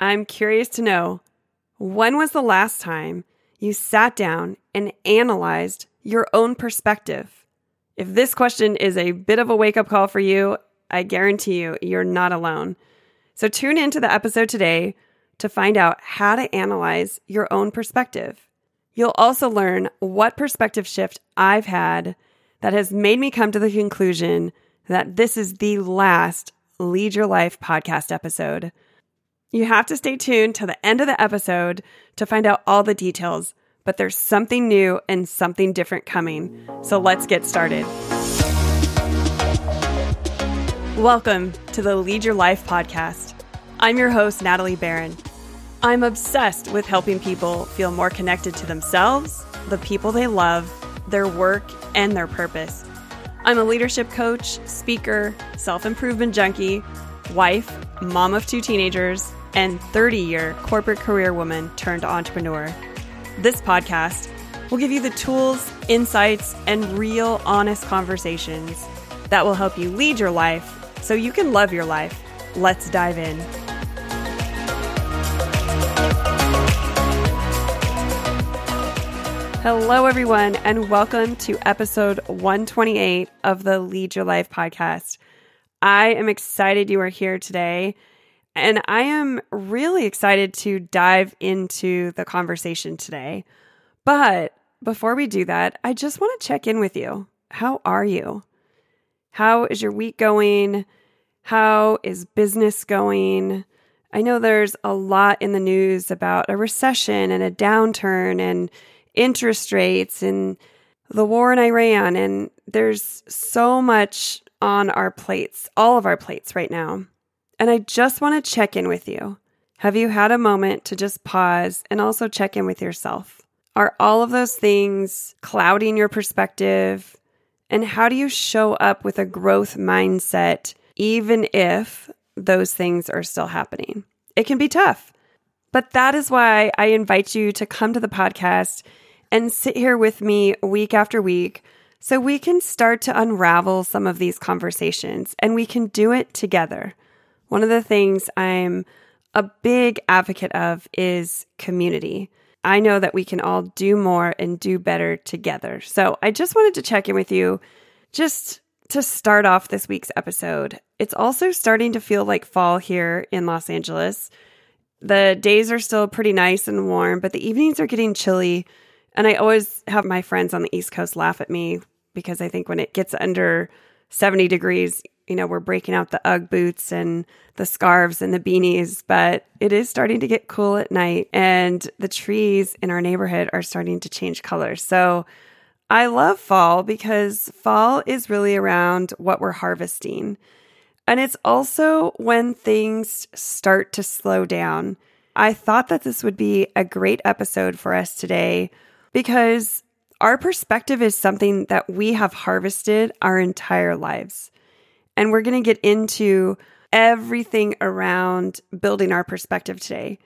I'm curious to know when was the last time you sat down and analyzed your own perspective? If this question is a bit of a wake up call for you, I guarantee you, you're not alone. So tune into the episode today to find out how to analyze your own perspective. You'll also learn what perspective shift I've had that has made me come to the conclusion that this is the last Lead Your Life podcast episode. You have to stay tuned to the end of the episode to find out all the details, but there's something new and something different coming. So let's get started. Welcome to the Lead Your Life podcast. I'm your host, Natalie Barron. I'm obsessed with helping people feel more connected to themselves, the people they love, their work, and their purpose. I'm a leadership coach, speaker, self improvement junkie, wife, mom of two teenagers, and 30 year corporate career woman turned entrepreneur. This podcast will give you the tools, insights, and real honest conversations that will help you lead your life so you can love your life. Let's dive in. Hello, everyone, and welcome to episode 128 of the Lead Your Life podcast. I am excited you are here today, and I am really excited to dive into the conversation today. But before we do that, I just want to check in with you. How are you? How is your week going? How is business going? I know there's a lot in the news about a recession and a downturn and interest rates and the war in Iran. And there's so much on our plates, all of our plates right now. And I just want to check in with you. Have you had a moment to just pause and also check in with yourself? Are all of those things clouding your perspective? And how do you show up with a growth mindset, even if those things are still happening? It can be tough. But that is why I invite you to come to the podcast and sit here with me week after week so we can start to unravel some of these conversations and we can do it together. One of the things I'm a big advocate of is community. I know that we can all do more and do better together. So I just wanted to check in with you just to start off this week's episode. It's also starting to feel like fall here in Los Angeles. The days are still pretty nice and warm, but the evenings are getting chilly. And I always have my friends on the East Coast laugh at me because I think when it gets under 70 degrees, you know, we're breaking out the Ugg boots and the scarves and the beanies, but it is starting to get cool at night and the trees in our neighborhood are starting to change colors. So I love fall because fall is really around what we're harvesting. And it's also when things start to slow down. I thought that this would be a great episode for us today because our perspective is something that we have harvested our entire lives. And we're going to get into everything around building our perspective today.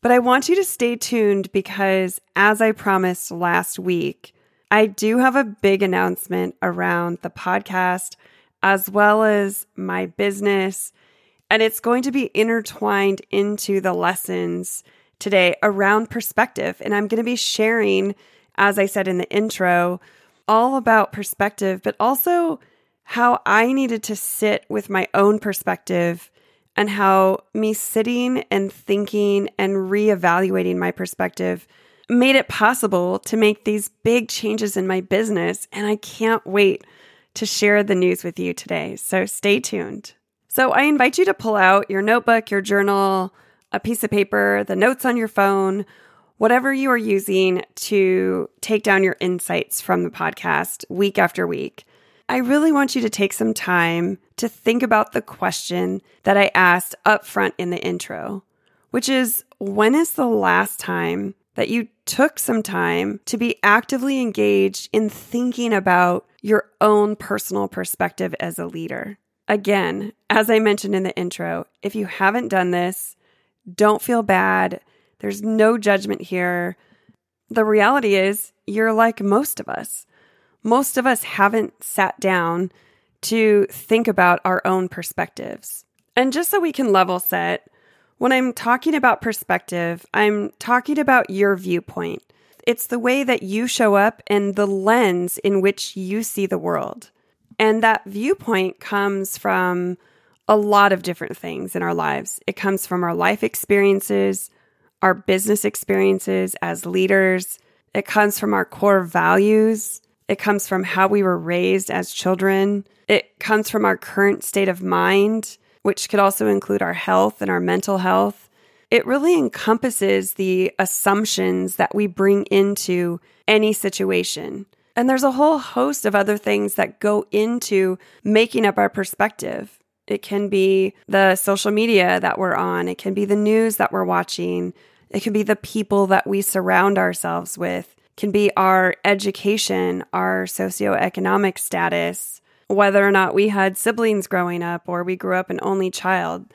But I want you to stay tuned because, as I promised last week, I do have a big announcement around the podcast as well as my business. And it's going to be intertwined into the lessons today around perspective. And I'm going to be sharing, as I said in the intro, all about perspective, but also how I needed to sit with my own perspective and how me sitting and thinking and reevaluating my perspective made it possible to make these big changes in my business. And I can't wait to share the news with you today. So stay tuned. So I invite you to pull out your notebook, your journal, a piece of paper, the notes on your phone, whatever you are using to take down your insights from the podcast week after week. I really want you to take some time to think about the question that I asked up front in the intro, which is when is the last time that you took some time to be actively engaged in thinking about your own personal perspective as a leader? Again, as I mentioned in the intro, if you haven't done this, don't feel bad. There's no judgment here. The reality is, you're like most of us. Most of us haven't sat down to think about our own perspectives. And just so we can level set, When I'm talking about perspective, I'm talking about your viewpoint. It's the way that you show up and the lens in which you see the world. And that viewpoint comes from a lot of different things in our lives. It comes from our life experiences, our business experiences as leaders. It comes from our core values. It comes from how we were raised as children. It comes from our current state of mind which could also include our health and our mental health. It really encompasses the assumptions that we bring into any situation. And there's a whole host of other things that go into making up our perspective. It can be the social media that we're on, it can be the news that we're watching, it can be the people that we surround ourselves with, it can be our education, our socioeconomic status, whether or not we had siblings growing up or we grew up an only child.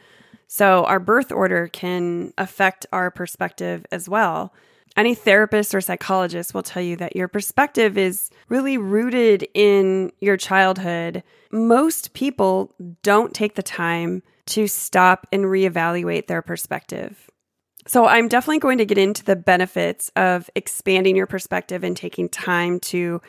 So, our birth order can affect our perspective as well. Any therapist or psychologist will tell you that your perspective is really rooted in your childhood. Most people don't take the time to stop and reevaluate their perspective. So, I'm definitely going to get into the benefits of expanding your perspective and taking time to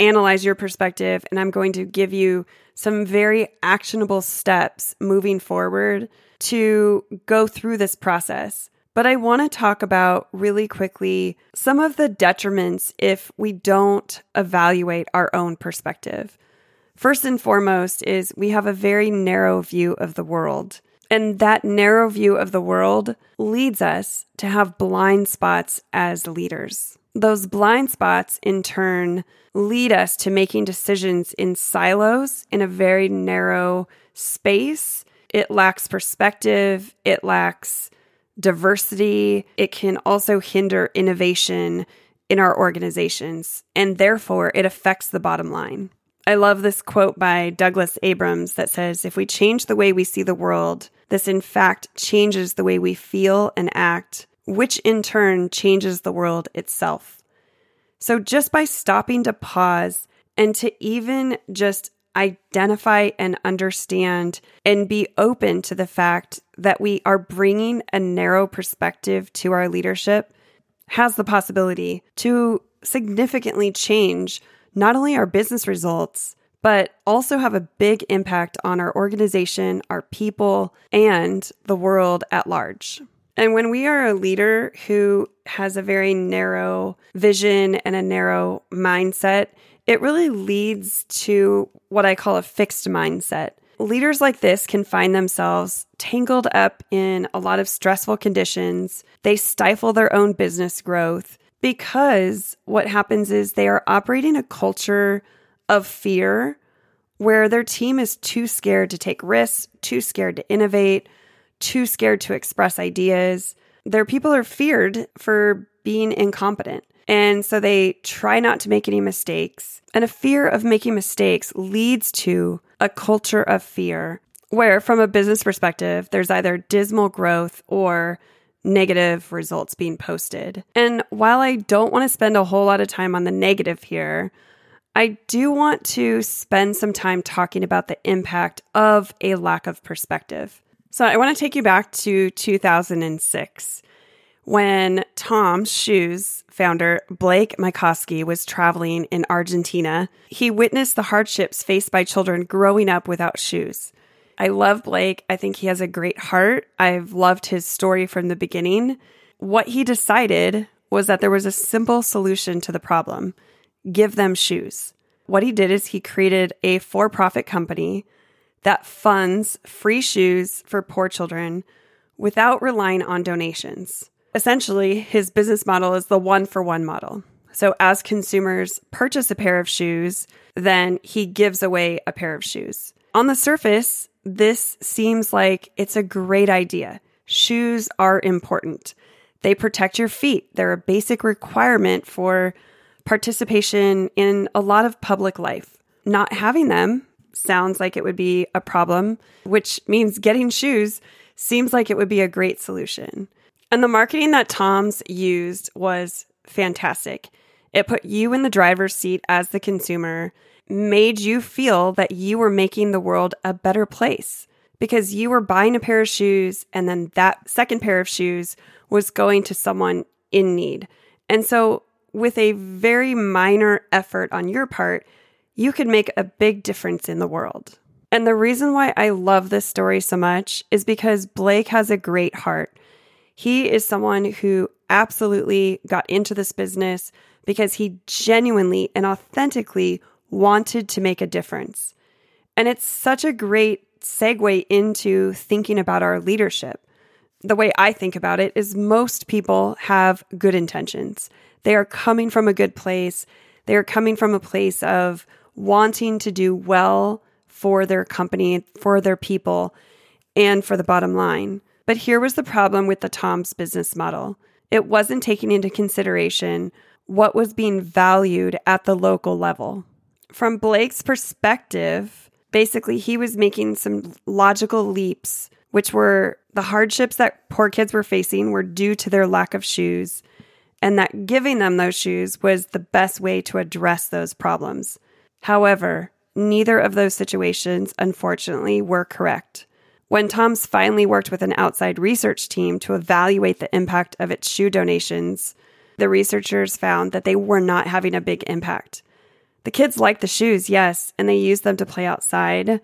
analyze your perspective, and I'm going to give you some very actionable steps moving forward to go through this process. But I want to talk about really quickly some of the detriments if we don't evaluate our own perspective. First and foremost, is we have a very narrow view of the world. And that narrow view of the world leads us to have blind spots as leaders. Those blind spots, in turn, lead us to making decisions in silos in a very narrow space. It lacks perspective, it lacks diversity. It can also hinder innovation in our organizations, and therefore it affects the bottom line. I love this quote by Douglas Abrams that says If we change the way we see the world, this in fact changes the way we feel and act which in turn changes the world itself. So, just by stopping to pause and to even just identify and understand and be open to the fact that we are bringing a narrow perspective to our leadership has the possibility to significantly change not only our business results, but also have a big impact on our organization, our people, and the world at large. And when we are a leader who has a very narrow vision and a narrow mindset, it really leads to what I call a fixed mindset. Leaders like this can find themselves tangled up in a lot of stressful conditions. They stifle their own business growth because what happens is they are operating a culture of fear where their team is too scared to take risks, too scared to innovate, too scared to express ideas. Their people are feared for being incompetent. And so they try not to make any mistakes. And a fear of making mistakes leads to a culture of fear, where, from a business perspective, there's either dismal growth or negative results being posted. And while I don't want to spend a whole lot of time on the negative here, I do want to spend some time talking about the impact of a lack of perspective. So I want to take you back to 2006 when Tom's Shoes founder Blake Mycoskie was traveling in Argentina. He witnessed the hardships faced by children growing up without shoes. I love Blake. I think he has a great heart. I've loved his story from the beginning. What he decided was that there was a simple solution to the problem give them shoes. What he did is he created a for profit company that funds free shoes for poor children without relying on donations. Essentially, his business model is the one for one model. So, as consumers purchase a pair of shoes, then he gives away a pair of shoes. On the surface, this seems like it's a great idea. Shoes are important. They protect your feet. They're a basic requirement for participation in a lot of public life. Not having them sounds like it would be a problem, which means getting shoes seems like it would be a great solution. And the marketing that Tom's used was fantastic. It put you in the driver's seat as the consumer, made you feel that you were making the world a better place because you were buying a pair of shoes and then that second pair of shoes was going to someone in need. And so, with a very minor effort on your part, you could make a big difference in the world. And the reason why I love this story so much is because Blake has a great heart. He is someone who absolutely got into this business because he genuinely and authentically wanted to make a difference. And it's such a great segue into thinking about our leadership. The way I think about it is most people have good intentions. They are coming from a good place. They are coming from a place of wanting to do well for their company, for their people, and for the bottom line. But here was the problem with the Tom's business model it wasn't taking into consideration what was being valued at the local level. From Blake's perspective, basically, he was making some logical leaps, which were the hardships that poor kids were facing were due to their lack of shoes, and that giving them those shoes was the best way to address those problems. However, neither of those situations, unfortunately, were correct. When Tom's finally worked with an outside research team to evaluate the impact of its shoe donations, the researchers found that they were not having a big impact. The kids liked the shoes, yes, and they used them to play outside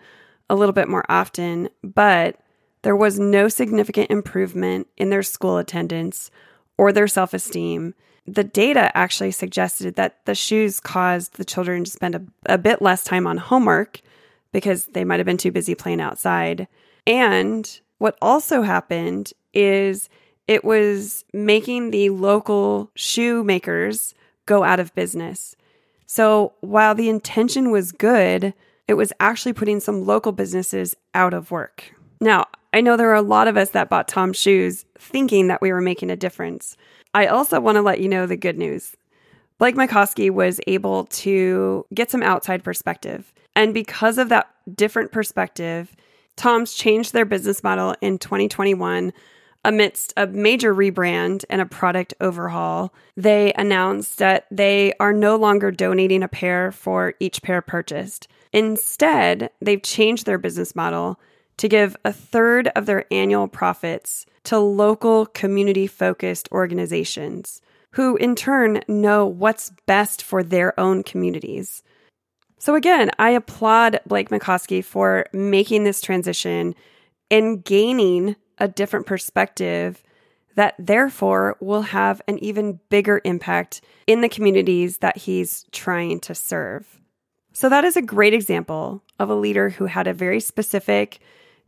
a little bit more often, but there was no significant improvement in their school attendance or their self esteem the data actually suggested that the shoes caused the children to spend a, a bit less time on homework because they might have been too busy playing outside. And what also happened is it was making the local shoemakers go out of business. So while the intention was good, it was actually putting some local businesses out of work. Now, I know there are a lot of us that bought Tom's shoes thinking that we were making a difference. I also want to let you know the good news. Blake Mycoskie was able to get some outside perspective. And because of that different perspective, Tom's changed their business model in 2021 amidst a major rebrand and a product overhaul. They announced that they are no longer donating a pair for each pair purchased. Instead, they've changed their business model to give a third of their annual profits to local community focused organizations who in turn know what's best for their own communities. So, again, I applaud Blake Mycoskie for making this transition and gaining a different perspective that therefore will have an even bigger impact in the communities that he's trying to serve. So, that is a great example of a leader who had a very specific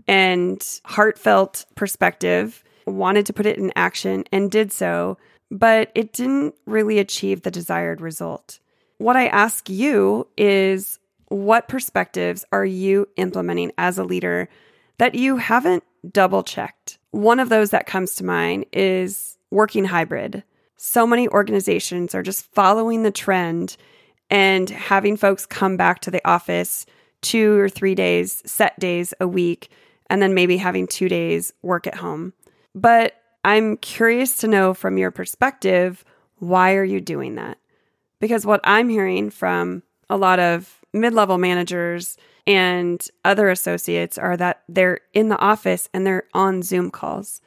and heartfelt perspective, wanted to put it in action, and did so, but it didn't really achieve the desired result. What I ask you is what perspectives are you implementing as a leader that you haven't double checked? One of those that comes to mind is working hybrid. So many organizations are just following the trend and having folks come back to the office two or three days, set days a week and then maybe having two days work at home. But I'm curious to know from your perspective, why are you doing that? Because what I'm hearing from a lot of mid level managers and other associates are that they're in the office and they're on Zoom calls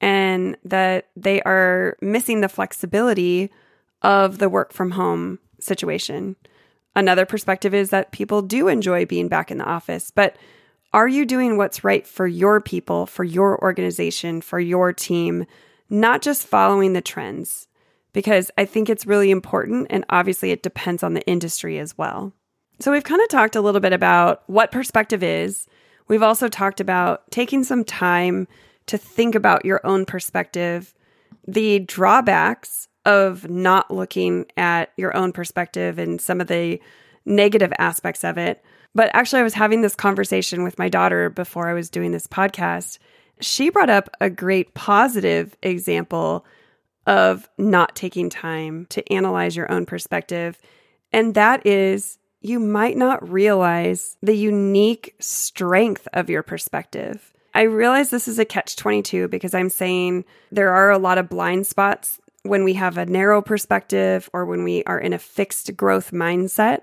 and that they are missing the flexibility of the work from home situation. Another perspective is that people do enjoy being back in the office, but are you doing what's right for your people, for your organization, for your team, not just following the trends? Because I think it's really important. And obviously, it depends on the industry as well. So, we've kind of talked a little bit about what perspective is. We've also talked about taking some time to think about your own perspective, the drawbacks of not looking at your own perspective and some of the negative aspects of it. But actually, I was having this conversation with my daughter before I was doing this podcast. She brought up a great positive example of not taking time to analyze your own perspective. And that is, you might not realize the unique strength of your perspective. I realize this is a catch 22 because I'm saying there are a lot of blind spots when we have a narrow perspective or when we are in a fixed growth mindset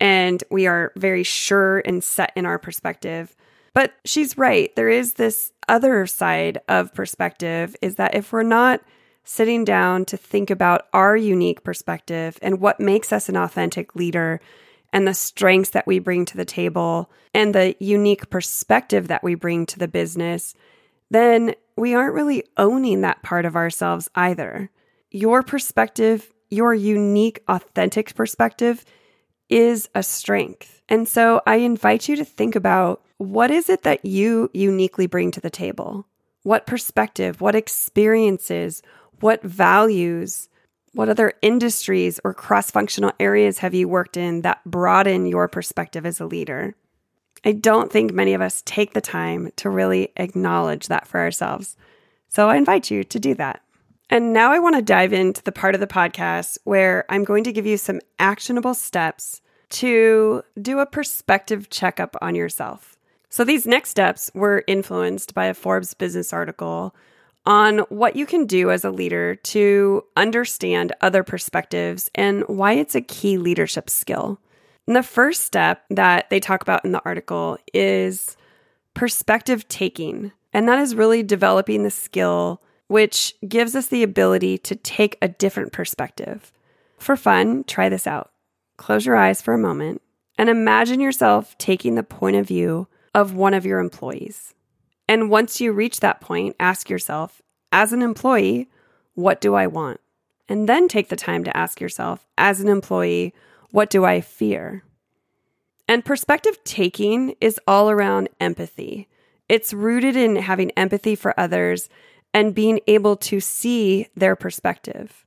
and we are very sure and set in our perspective. But she's right. There is this other side of perspective is that if we're not sitting down to think about our unique perspective and what makes us an authentic leader and the strengths that we bring to the table and the unique perspective that we bring to the business, then we aren't really owning that part of ourselves either. Your perspective, your unique, authentic perspective, is a strength. And so I invite you to think about what is it that you uniquely bring to the table? What perspective, what experiences, what values, what other industries or cross functional areas have you worked in that broaden your perspective as a leader? I don't think many of us take the time to really acknowledge that for ourselves. So I invite you to do that. And now I want to dive into the part of the podcast where I'm going to give you some actionable steps to do a perspective checkup on yourself. So these next steps were influenced by a Forbes business article on what you can do as a leader to understand other perspectives and why it's a key leadership skill. And the first step that they talk about in the article is perspective taking. And that is really developing the skill which gives us the ability to take a different perspective. For fun, try this out. Close your eyes for a moment and imagine yourself taking the point of view of one of your employees. And once you reach that point, ask yourself, as an employee, what do I want? And then take the time to ask yourself, as an employee, what do I fear? And perspective taking is all around empathy. It's rooted in having empathy for others and being able to see their perspective.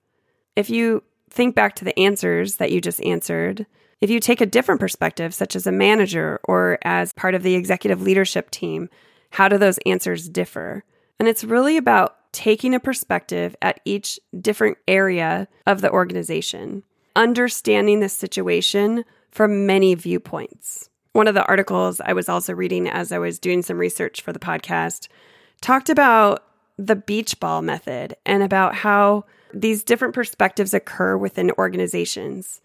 If you think back to the answers that you just answered, if you take a different perspective, such as a manager or as part of the executive leadership team, how do those answers differ? And it's really about taking a perspective at each different area of the organization, understanding the situation from many viewpoints. One of the articles I was also reading as I was doing some research for the podcast talked about the beach ball method and about how these different perspectives occur within organizations.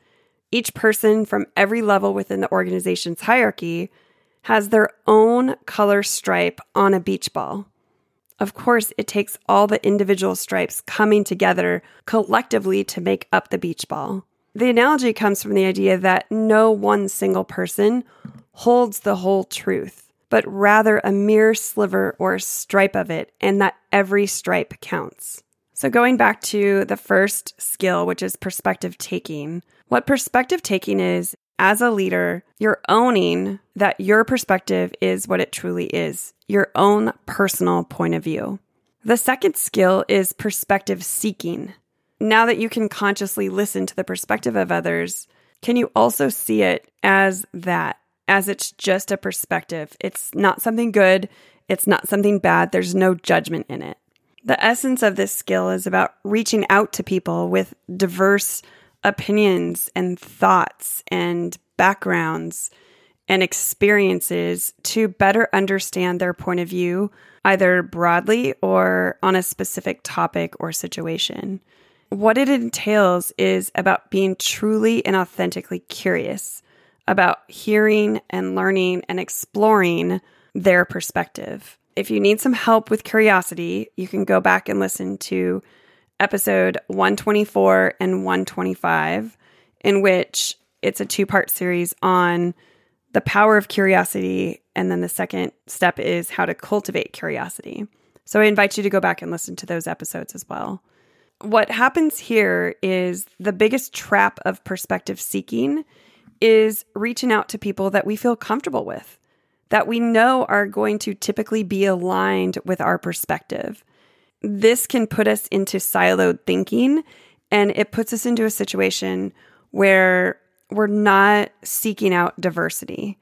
Each person from every level within the organization's hierarchy has their own color stripe on a beach ball. Of course, it takes all the individual stripes coming together collectively to make up the beach ball. The analogy comes from the idea that no one single person holds the whole truth, but rather a mere sliver or stripe of it, and that every stripe counts. So, going back to the first skill, which is perspective taking, what perspective taking is as a leader, you're owning that your perspective is what it truly is your own personal point of view. The second skill is perspective seeking. Now that you can consciously listen to the perspective of others, can you also see it as that, as it's just a perspective? It's not something good, it's not something bad, there's no judgment in it. The essence of this skill is about reaching out to people with diverse opinions and thoughts and backgrounds and experiences to better understand their point of view, either broadly or on a specific topic or situation. What it entails is about being truly and authentically curious about hearing and learning and exploring their perspective. If you need some help with curiosity, you can go back and listen to episode 124 and 125, in which it's a two part series on the power of curiosity. And then the second step is how to cultivate curiosity. So I invite you to go back and listen to those episodes as well. What happens here is the biggest trap of perspective seeking is reaching out to people that we feel comfortable with, that we know are going to typically be aligned with our perspective this can put us into siloed thinking and it puts us into a situation where we're not seeking out diversity.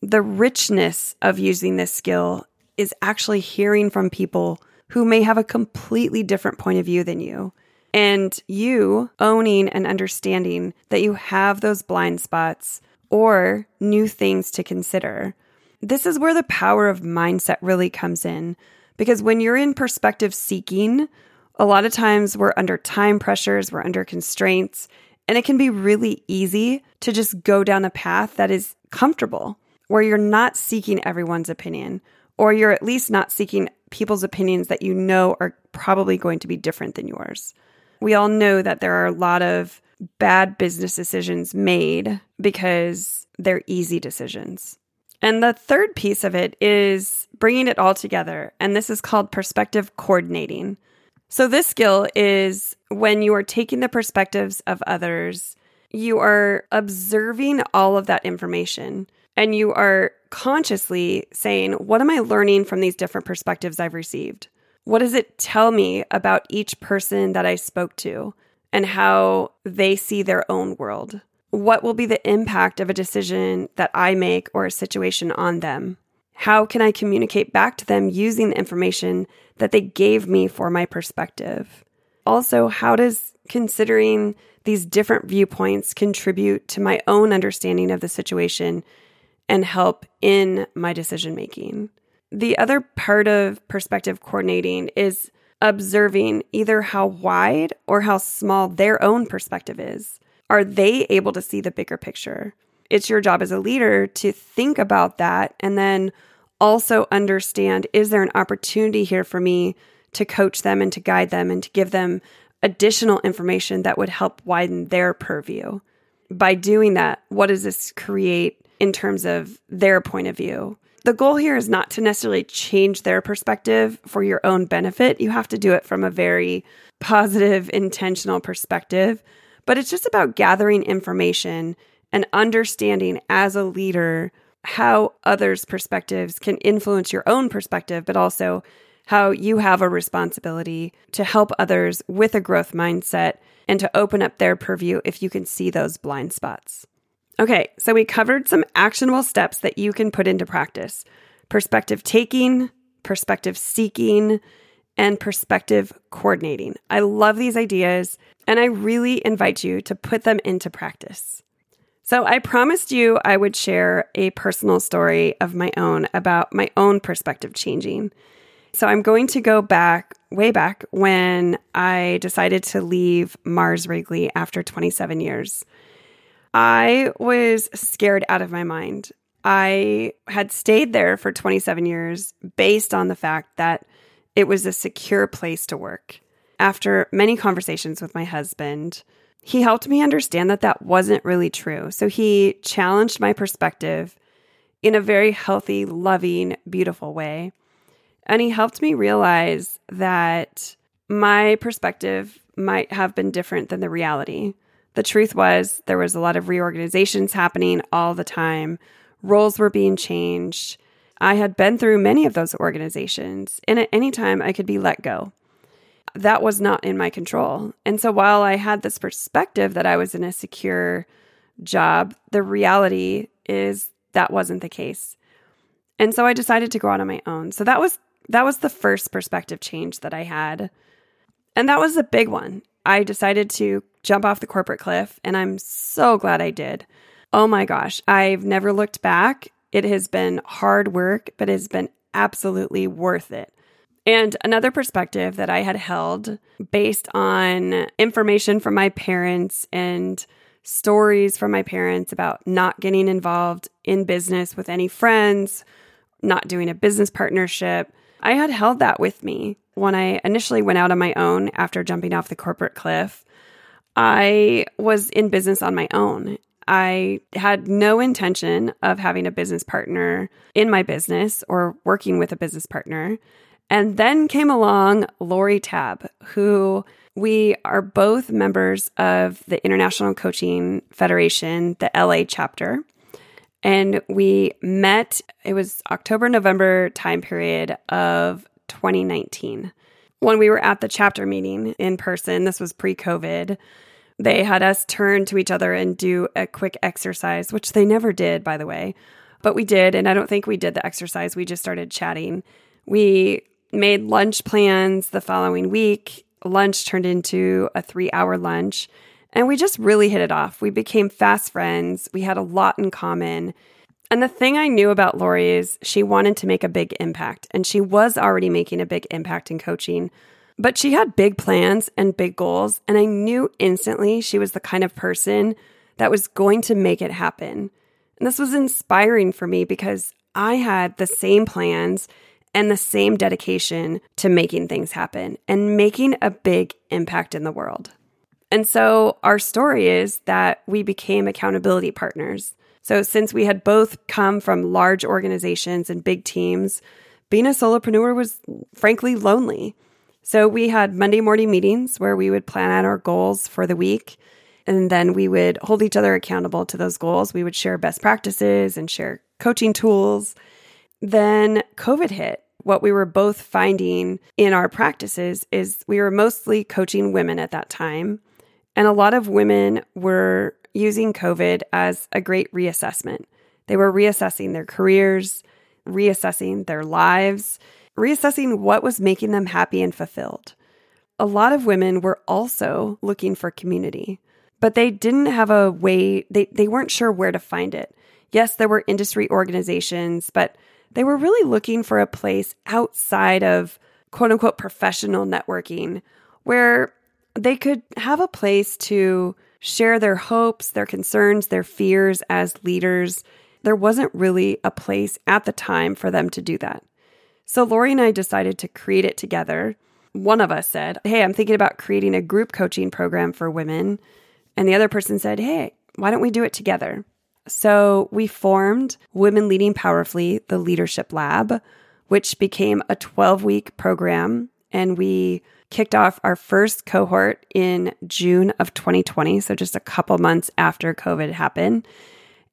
The richness of using this skill is actually hearing from people who may have a completely different point of view than you. And you owning and understanding that you have those blind spots or new things to consider. This is where the power of mindset really comes in because when you're in perspective seeking, a lot of times we're under time pressures, we're under constraints, and it can be really easy to just go down a path that is comfortable where you're not seeking everyone's opinion, or you're at least not seeking people's opinions that you know are probably going to be different than yours. We all know that there are a lot of bad business decisions made because they're easy decisions. And the third piece of it is bringing it all together. And this is called perspective coordinating. So, this skill is when you are taking the perspectives of others, you are observing all of that information and you are consciously saying, What am I learning from these different perspectives I've received? What does it tell me about each person that I spoke to and how they see their own world? What will be the impact of a decision that I make or a situation on them? How can I communicate back to them using the information that they gave me for my perspective? Also, how does considering these different viewpoints contribute to my own understanding of the situation and help in my decision making? The other part of perspective coordinating is observing either how wide or how small their own perspective is. Are they able to see the bigger picture? It's your job as a leader to think about that and then also understand is there an opportunity here for me to coach them and to guide them and to give them additional information that would help widen their purview? By doing that, what does this create in terms of their point of view? The goal here is not to necessarily change their perspective for your own benefit. You have to do it from a very positive, intentional perspective but it's just about gathering information and understanding as a leader how others' perspectives can influence your own perspective, but also how you have a responsibility to help others with a growth mindset and to open up their purview if you can see those blind spots. Okay, so we covered some actionable steps that you can put into practice perspective taking, perspective seeking, and perspective coordinating. I love these ideas. And I really invite you to put them into practice. So, I promised you I would share a personal story of my own about my own perspective changing. So, I'm going to go back, way back, when I decided to leave Mars Wrigley after 27 years. I was scared out of my mind. I had stayed there for 27 years based on the fact that it was a secure place to work. After many conversations with my husband, he helped me understand that that wasn't really true. So he challenged my perspective in a very healthy, loving, beautiful way. And he helped me realize that my perspective might have been different than the reality. The truth was, there was a lot of reorganizations happening all the time, roles were being changed. I had been through many of those organizations, and at any time I could be let go that was not in my control. And so while I had this perspective that I was in a secure job, the reality is that wasn't the case. And so I decided to go out on my own. So that was that was the first perspective change that I had. And that was a big one. I decided to jump off the corporate cliff and I'm so glad I did. Oh my gosh, I've never looked back. It has been hard work, but it has been absolutely worth it. And another perspective that I had held based on information from my parents and stories from my parents about not getting involved in business with any friends, not doing a business partnership. I had held that with me when I initially went out on my own after jumping off the corporate cliff. I was in business on my own. I had no intention of having a business partner in my business or working with a business partner. And then came along Lori Tabb, who we are both members of the International Coaching Federation, the LA chapter. And we met, it was October, November time period of 2019. When we were at the chapter meeting in person, this was pre COVID, they had us turn to each other and do a quick exercise, which they never did, by the way. But we did. And I don't think we did the exercise. We just started chatting. We made lunch plans the following week. Lunch turned into a three hour lunch, and we just really hit it off. We became fast friends. We had a lot in common. And the thing I knew about Lori is she wanted to make a big impact, and she was already making a big impact in coaching. But she had big plans and big goals, and I knew instantly she was the kind of person that was going to make it happen. And this was inspiring for me because I had the same plans and the same dedication to making things happen and making a big impact in the world. And so our story is that we became accountability partners. So, since we had both come from large organizations and big teams, being a solopreneur was frankly lonely. So, we had Monday morning meetings where we would plan out our goals for the week. And then we would hold each other accountable to those goals. We would share best practices and share coaching tools. Then COVID hit. What we were both finding in our practices is we were mostly coaching women at that time. And a lot of women were using COVID as a great reassessment. They were reassessing their careers, reassessing their lives, reassessing what was making them happy and fulfilled. A lot of women were also looking for community, but they didn't have a way, they, they weren't sure where to find it. Yes, there were industry organizations, but they were really looking for a place outside of quote unquote professional networking where they could have a place to share their hopes, their concerns, their fears as leaders. There wasn't really a place at the time for them to do that. So Lori and I decided to create it together. One of us said, Hey, I'm thinking about creating a group coaching program for women. And the other person said, Hey, why don't we do it together? So we formed Women Leading Powerfully, the Leadership Lab, which became a 12 week program. And we kicked off our first cohort in June of 2020, so just a couple months after COVID happened.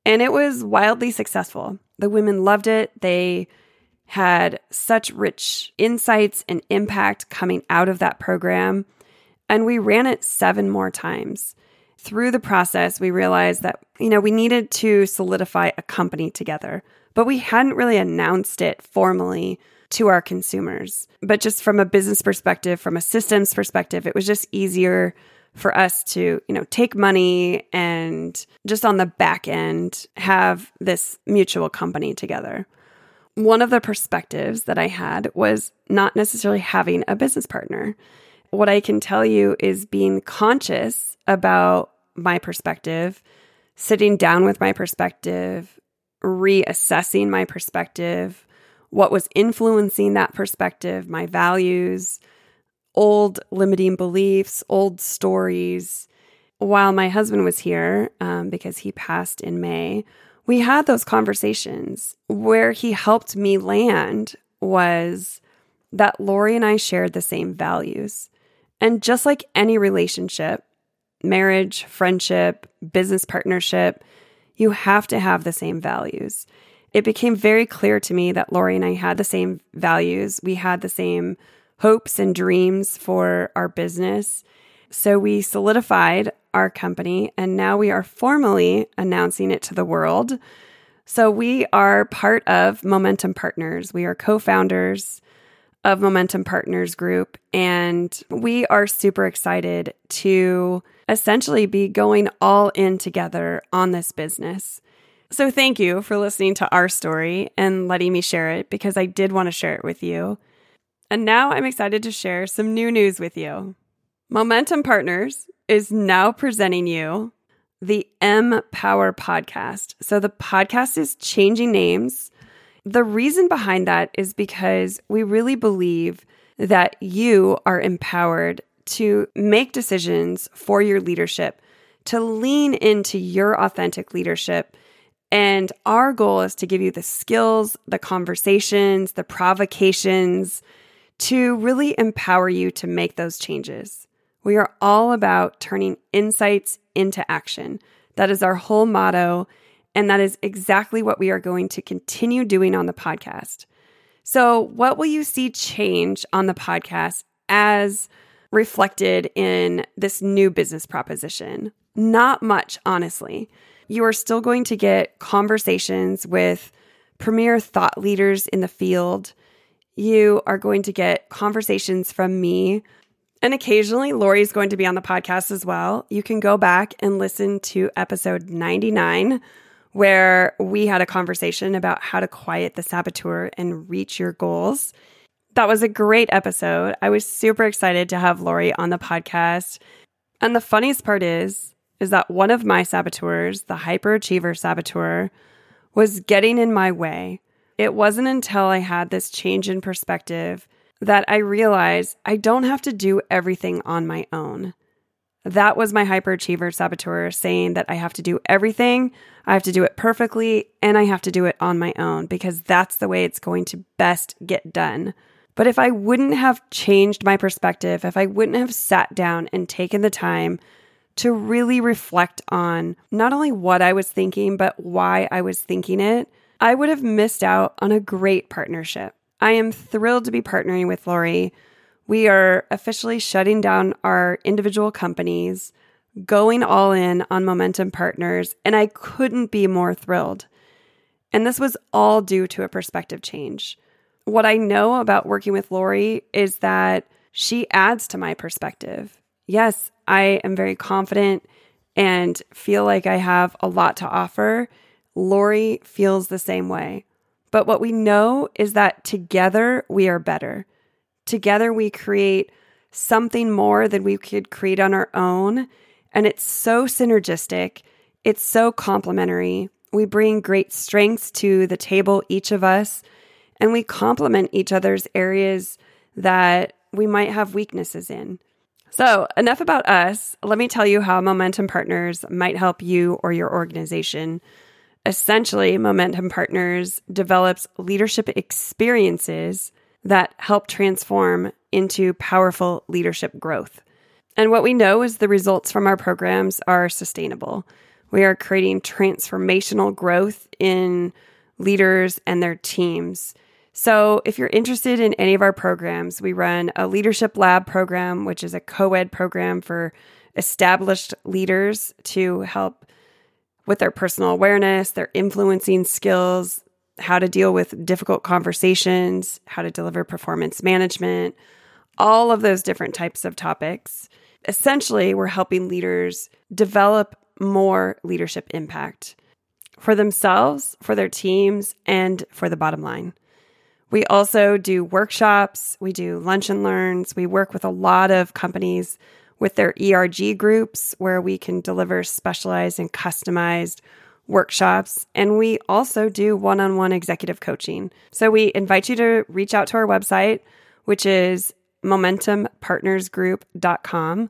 And it was wildly successful. The women loved it. They had such rich insights and impact coming out of that program. And we ran it seven more times. Through the process, we realized that, you know, we needed to solidify a company together, but we hadn't really announced it formally to our consumers. But just from a business perspective, from a systems perspective, it was just easier for us to, you know, take money and just on the back end have this mutual company together. One of the perspectives that I had was not necessarily having a business partner. What I can tell you is being conscious about my perspective, sitting down with my perspective, reassessing my perspective, what was influencing that perspective, my values, old limiting beliefs, old stories. While my husband was here, um, because he passed in May, we had those conversations. Where he helped me land was that Lori and I shared the same values. And just like any relationship, marriage, friendship, business partnership, you have to have the same values it became very clear to me that Lori and I had the same values. We had the same hopes and dreams for our business. So we solidified our company and now we are formally announcing it to the world. So we are part of Momentum Partners. We are co founders of Momentum Partners Group, and we are super excited to essentially be going all in together on this business. So, thank you for listening to our story and letting me share it because I did want to share it with you. And now I'm excited to share some new news with you. Momentum Partners is now presenting you the M Power podcast. So, the podcast is changing names. The reason behind that is because we really believe that you are empowered to make decisions for your leadership, to lean into your authentic leadership and our goal is to give you the skills, the conversations, the provocations to really empower you to make those changes. We are all about turning insights into action. That is our whole motto. And that is exactly what we are going to continue doing on the podcast. So, what will you see change on the podcast as reflected in this new business proposition? Not much, honestly you are still going to get conversations with premier thought leaders in the field. You are going to get conversations from me. And occasionally, Lori's going to be on the podcast as well. You can go back and listen to episode 99, where we had a conversation about how to quiet the saboteur and reach your goals. That was a great episode. I was super excited to have Lori on the podcast. And the funniest part is, is that one of my saboteurs, the hyperachiever saboteur, was getting in my way. It wasn't until I had this change in perspective that I realize I don't have to do everything on my own. That was my hyperachiever saboteur saying that I have to do everything, I have to do it perfectly, and I have to do it on my own because that's the way it's going to best get done. But if I wouldn't have changed my perspective, if I wouldn't have sat down and taken the time to really reflect on not only what I was thinking, but why I was thinking it, I would have missed out on a great partnership. I am thrilled to be partnering with Lori. We are officially shutting down our individual companies, going all in on Momentum Partners, and I couldn't be more thrilled. And this was all due to a perspective change. What I know about working with Lori is that she adds to my perspective. Yes, I am very confident and feel like I have a lot to offer. Lori feels the same way. But what we know is that together we are better. Together we create something more than we could create on our own. And it's so synergistic, it's so complementary. We bring great strengths to the table, each of us, and we complement each other's areas that we might have weaknesses in. So, enough about us. Let me tell you how Momentum Partners might help you or your organization. Essentially, Momentum Partners develops leadership experiences that help transform into powerful leadership growth. And what we know is the results from our programs are sustainable. We are creating transformational growth in leaders and their teams. So, if you're interested in any of our programs, we run a Leadership Lab program, which is a co ed program for established leaders to help with their personal awareness, their influencing skills, how to deal with difficult conversations, how to deliver performance management, all of those different types of topics. Essentially, we're helping leaders develop more leadership impact for themselves, for their teams, and for the bottom line. We also do workshops, we do lunch and learns, we work with a lot of companies with their ERG groups where we can deliver specialized and customized workshops. And we also do one on one executive coaching. So we invite you to reach out to our website, which is momentumpartnersgroup.com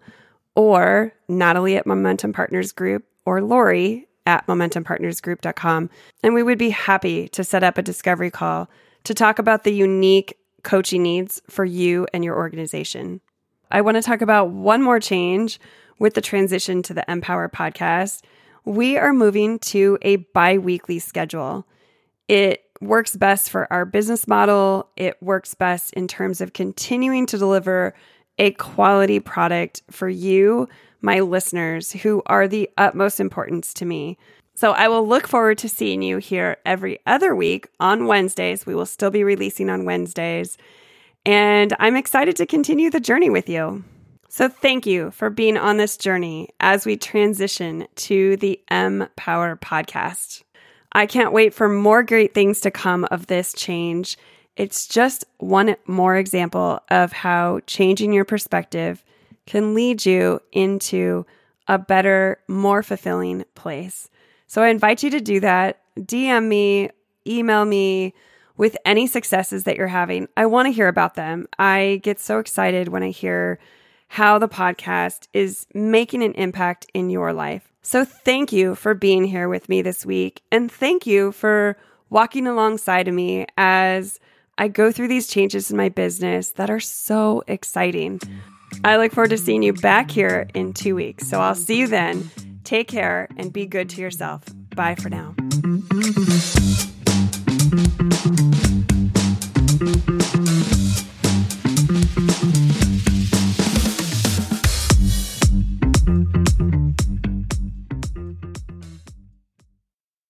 or Natalie at Momentum Partners Group or Lori at momentumpartnersgroup.com. And we would be happy to set up a discovery call to talk about the unique coaching needs for you and your organization. I want to talk about one more change with the transition to the Empower podcast. We are moving to a bi weekly schedule. It works best for our business model. It works best in terms of continuing to deliver a quality product for you, my listeners, who are the utmost importance to me. So I will look forward to seeing you here every other week on Wednesdays. We will still be releasing on Wednesdays. And I'm excited to continue the journey with you. So, thank you for being on this journey as we transition to the M Power podcast. I can't wait for more great things to come of this change. It's just one more example of how changing your perspective can lead you into a better, more fulfilling place. So, I invite you to do that. DM me, email me with any successes that you're having. I want to hear about them. I get so excited when I hear how the podcast is making an impact in your life. So thank you for being here with me this week. And thank you for walking alongside of me as I go through these changes in my business that are so exciting. I look forward to seeing you back here in two weeks. So I'll see you then. Take care and be good to yourself. Bye for now.